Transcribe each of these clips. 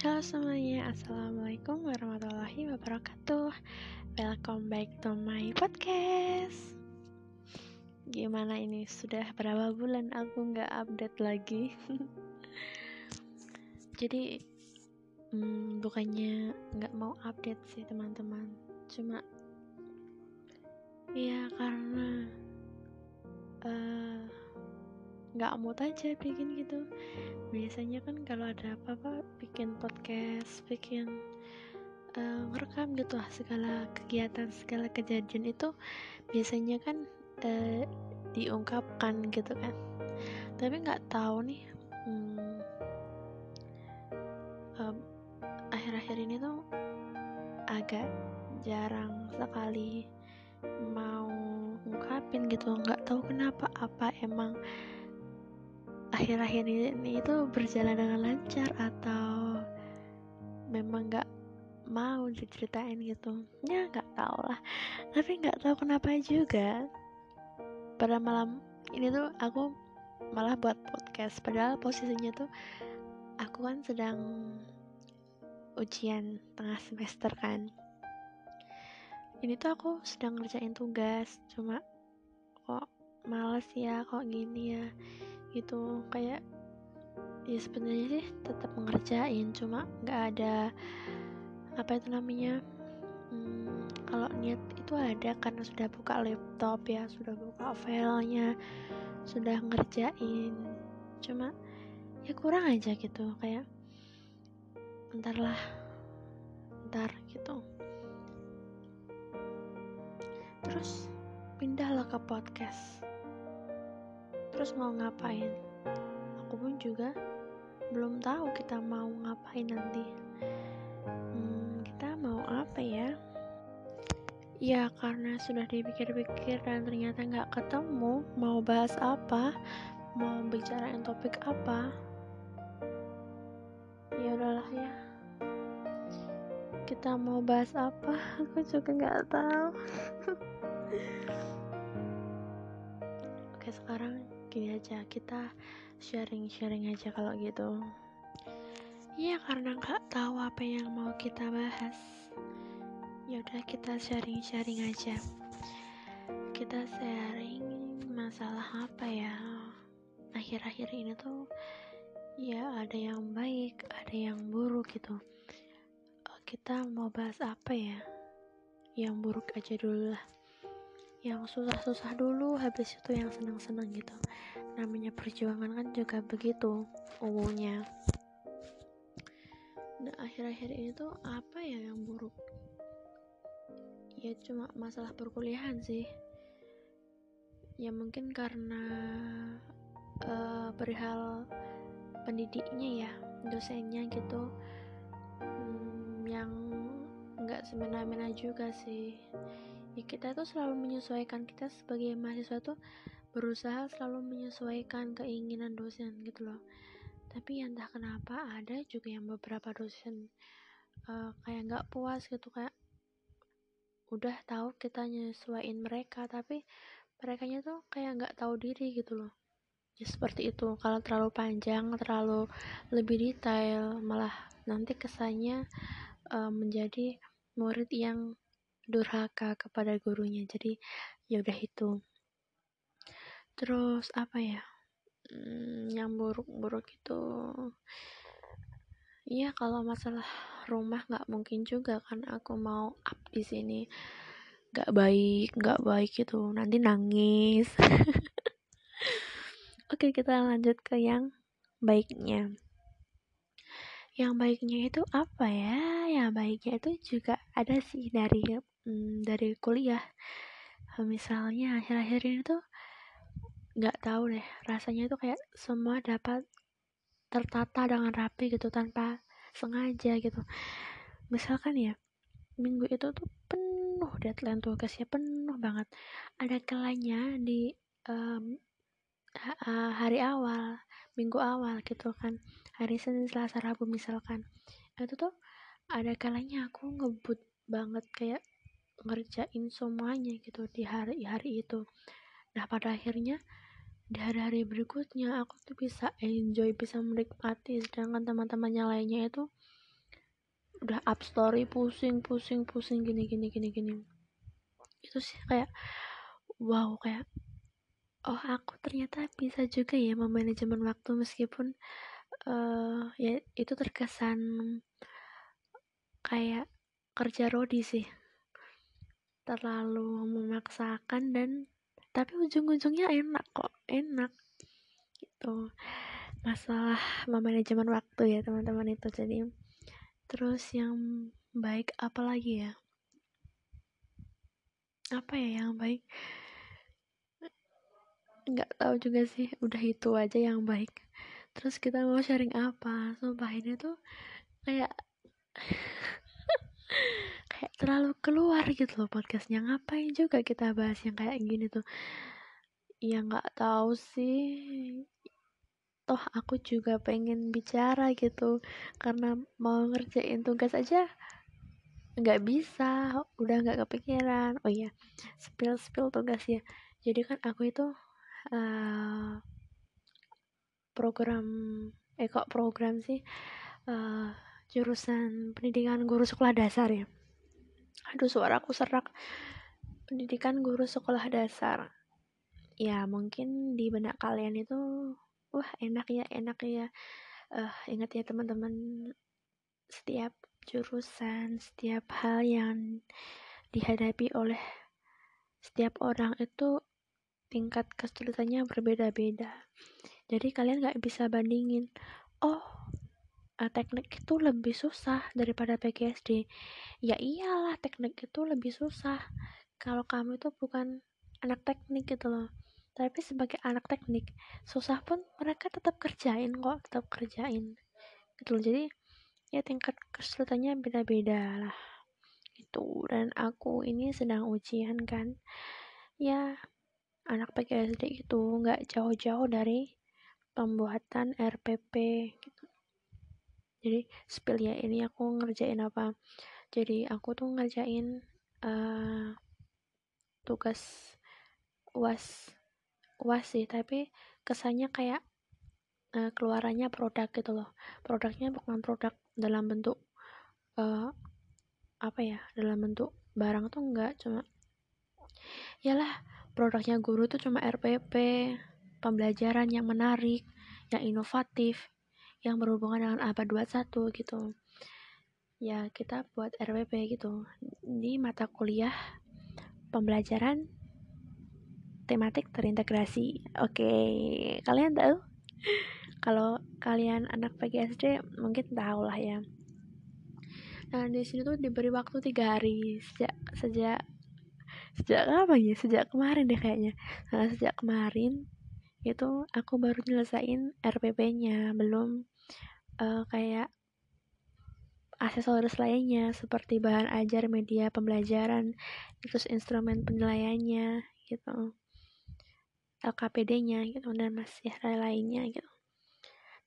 Halo semuanya, Assalamualaikum warahmatullahi wabarakatuh. Welcome back to my podcast. Gimana ini, sudah berapa bulan aku nggak update lagi? Jadi, hmm, bukannya nggak mau update sih teman-teman. Cuma, ya karena nggak mood aja bikin gitu. Biasanya kan kalau ada apa-apa bikin podcast bikin uh, ngerekam gitu lah segala kegiatan segala kejadian itu biasanya kan uh, diungkapkan gitu kan. Tapi nggak tahu nih hmm, um, akhir-akhir ini tuh agak jarang sekali mau ngungkapin gitu. Nggak tahu kenapa apa emang akhir-akhir ini itu berjalan dengan lancar atau memang nggak mau diceritain gitu? Ya nggak tahu lah. Tapi nggak tahu kenapa juga. Pada malam ini tuh aku malah buat podcast. Padahal posisinya tuh aku kan sedang ujian tengah semester kan. Ini tuh aku sedang ngerjain tugas cuma kok males ya kok gini ya gitu. Kayak ya sebenarnya sih tetap mengerjain cuma nggak ada apa itu namanya hmm, kalau niat itu ada karena sudah buka laptop ya sudah buka filenya sudah ngerjain. Cuma ya kurang aja gitu kayak ntar lah ntar gitu. Terus pindahlah ke podcast terus mau ngapain? Aku pun juga belum tahu kita mau ngapain nanti. Hmm, kita mau apa ya? Ya karena sudah dipikir-pikir dan ternyata nggak ketemu mau bahas apa? Mau bicarain topik apa? Ya udahlah ya. Kita mau bahas apa? Aku juga nggak tahu. Oke sekarang gini aja kita sharing-sharing aja kalau gitu. Ya karena nggak tahu apa yang mau kita bahas. Ya udah kita sharing-sharing aja. Kita sharing masalah apa ya? Akhir-akhir ini tuh ya ada yang baik ada yang buruk gitu. Kita mau bahas apa ya? Yang buruk aja dulu lah yang susah-susah dulu habis itu yang senang-senang gitu. Namanya perjuangan kan juga begitu umumnya. Nah akhir-akhir ini tuh apa ya yang buruk? Ya cuma masalah perkuliahan sih. Ya mungkin karena uh, perihal pendidiknya ya dosennya gitu. Hmm, yang nggak semena-mena juga sih ya kita tuh selalu menyesuaikan. Kita sebagai mahasiswa tuh berusaha selalu menyesuaikan keinginan dosen gitu loh. Tapi ya entah kenapa ada juga yang beberapa dosen uh, kayak nggak puas gitu kayak udah tahu kita nyesuaiin mereka tapi mereka tuh kayak nggak tahu diri gitu loh. Ya seperti itu. Kalau terlalu panjang terlalu lebih detail malah nanti kesannya uh, menjadi murid yang durhaka kepada gurunya. Jadi ya udah itu. Terus apa ya? Hmm, yang buruk-buruk itu Iya kalau masalah rumah nggak mungkin juga kan aku mau up di sini. Nggak baik nggak baik gitu nanti nangis. Oke kita lanjut ke yang baiknya. Yang baiknya itu apa ya? Yang baiknya itu juga ada sih dari hmm, dari kuliah. Misalnya akhir-akhir ini tuh nggak tahu deh rasanya itu kayak semua dapat tertata dengan rapi gitu tanpa sengaja gitu. Misalkan ya minggu itu tuh penuh deadline tugasnya penuh banget. Ada kelanya di um, hari awal minggu awal gitu kan. Hari Senin Selasa Rabu misalkan. Itu tuh ada kalanya aku ngebut banget kayak ngerjain semuanya gitu di hari-hari itu. Nah pada akhirnya di hari-hari berikutnya aku tuh bisa enjoy bisa menikmati sedangkan teman-temannya lainnya itu udah up story pusing pusing pusing gini gini gini gini. Itu sih kayak wow kayak oh aku ternyata bisa juga ya memanajemen waktu meskipun uh, ya itu terkesan kayak kerja rodi sih terlalu memaksakan dan tapi ujung-ujungnya enak kok enak gitu. Masalah memanajemen waktu ya teman-teman itu. Jadi terus yang baik apa lagi ya? Apa ya yang baik? Nggak tahu juga sih udah itu aja yang baik. Terus kita mau sharing apa? Sumpah ini tuh kayak kayak terlalu keluar gitu loh podcastnya. Ngapain juga kita bahas yang kayak gini tuh? Ya nggak tahu sih. Toh aku juga pengen bicara gitu. Karena mau ngerjain tugas aja nggak bisa. Udah nggak kepikiran. Oh iya spill spill tugas ya jadi kan aku itu uh, program eh kok program sih? Uh, jurusan pendidikan guru sekolah dasar ya? Aduh suara aku serak. Pendidikan guru sekolah dasar. Ya mungkin di benak kalian itu wah enak ya enak ya. Uh, ingat ya teman-teman setiap jurusan, setiap hal yang dihadapi oleh setiap orang itu tingkat kesulitannya berbeda-beda. Jadi kalian nggak bisa bandingin, oh teknik itu lebih susah daripada PGSD. Ya iyalah teknik itu lebih susah. Kalau kamu itu bukan anak teknik gitu loh. Tapi sebagai anak teknik, susah pun mereka tetap kerjain kok, tetap kerjain. Gitu loh. Jadi ya tingkat kesulitannya beda-beda lah itu dan aku ini sedang ujian kan ya anak PKSD itu nggak jauh-jauh dari pembuatan RPP gitu jadi spill ya ini aku ngerjain apa? Jadi aku tuh ngerjain uh, tugas was was sih tapi kesannya kayak uh, keluarannya produk gitu loh. Produknya bukan produk dalam bentuk uh, apa ya dalam bentuk barang tuh enggak cuma yalah produknya guru tuh cuma RPP pembelajaran yang menarik yang inovatif yang berhubungan dengan abad 21 gitu. Ya kita buat RPP gitu. Di mata kuliah pembelajaran tematik terintegrasi. Oke okay. kalian tahu? Kalau kalian anak PGSD mungkin tahu lah ya. Nah di sini tuh diberi waktu tiga hari. Sejak sejak sejak apa ya? Sejak kemarin deh kayaknya. Nah, sejak kemarin itu aku baru nyelesain RPP-nya belum uh, kayak aksesoris lainnya seperti bahan ajar media pembelajaran terus instrumen penilaiannya gitu LKPD-nya gitu dan masih lainnya gitu.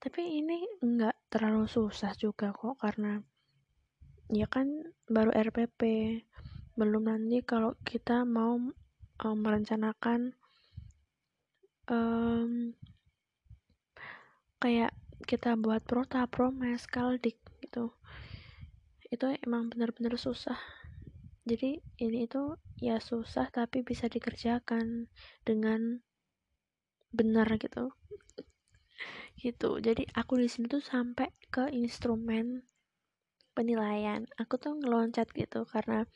Tapi ini enggak terlalu susah juga kok karena ya kan baru RPP belum nanti kalau kita mau um, merencanakan um, kayak kita buat prota, promes, kaldik gitu. Itu emang benar-benar susah. Jadi ini itu ya susah tapi bisa dikerjakan dengan benar gitu. Gitu. Jadi aku di sini tuh sampai ke instrumen penilaian. Aku tuh ngeloncat gitu karena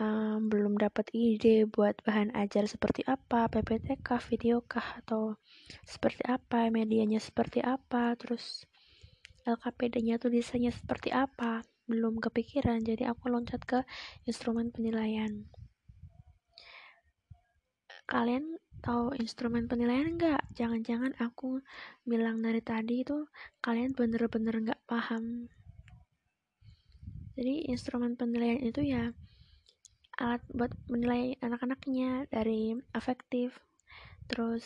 um, belum dapat ide buat bahan ajar seperti apa PPT kah video kah atau seperti apa medianya seperti apa terus LKPD-nya tuh desainnya seperti apa belum kepikiran jadi aku loncat ke instrumen penilaian kalian tahu instrumen penilaian enggak? Jangan-jangan aku bilang dari tadi itu kalian bener-bener nggak paham. Jadi instrumen penilaian itu ya alat buat menilai anak-anaknya dari afektif, terus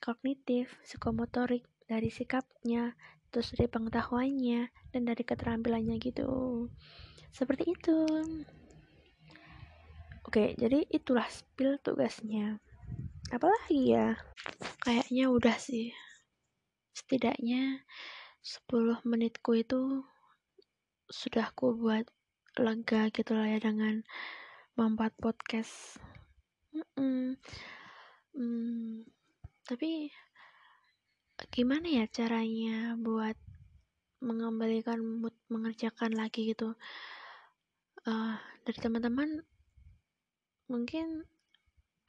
kognitif, psikomotorik, dari sikapnya, terus dari pengetahuannya, dan dari keterampilannya gitu. Seperti itu. Oke, jadi itulah spill tugasnya apalagi ya kayaknya udah sih setidaknya 10 menitku itu sudah ku buat lega gitu lah ya dengan membuat podcast. Mm -mm. Hmm, tapi gimana ya caranya buat mengembalikan mood mengerjakan lagi gitu? Uh, dari teman-teman mungkin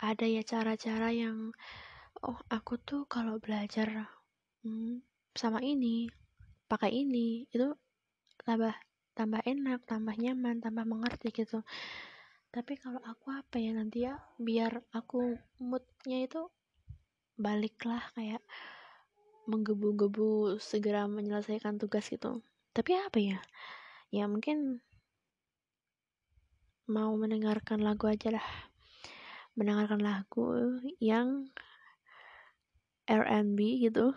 ada ya cara-cara yang oh aku tuh kalau belajar hmm, sama ini pakai ini itu tambah tambah enak tambah nyaman tambah mengerti gitu tapi kalau aku apa ya nanti ya biar aku moodnya itu baliklah kayak menggebu-gebu segera menyelesaikan tugas gitu. Tapi apa ya? Ya mungkin mau mendengarkan lagu aja lah. Mendengarkan lagu yang R&B gitu.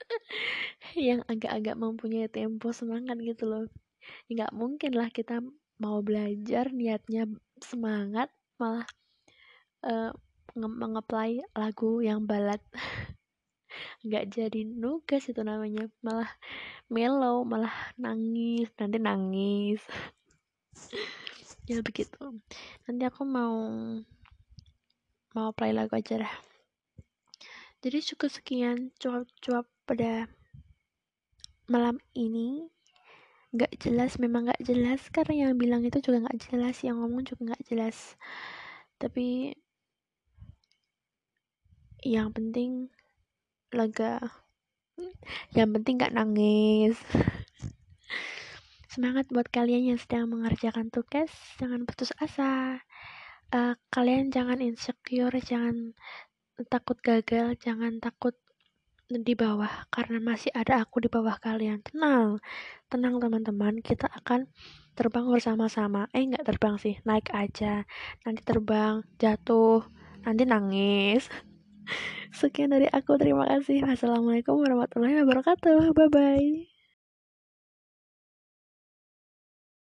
Yang agak-agak mempunyai tempo semangat gitu loh. Nggak mungkin lah kita mau belajar niatnya semangat malah uh, mengapply lagu yang balad. Nggak jadi nugas itu namanya malah mellow malah nangis nanti nangis. Ya begitu. Nanti aku mau mau play lagu aja dah. Jadi cukup sekian cuap-cuap pada malam ini nggak jelas memang nggak jelas. Karena yang bilang itu juga nggak jelas yang ngomong juga nggak jelas. Tapi yang penting lega. Yang penting gak nangis. Semangat buat kalian yang sedang mengerjakan tugas jangan putus asa. Uh, kalian jangan insecure jangan takut gagal jangan takut di bawah. Karena masih ada aku di bawah kalian. Tenang. Tenang teman-teman. Kita akan terbang bersama-sama. Eh nggak terbang sih. Naik aja. Nanti terbang. Jatuh. Nanti nangis. Sekian dari aku, terima kasih. Wassalamualaikum warahmatullahi wabarakatuh. Bye bye.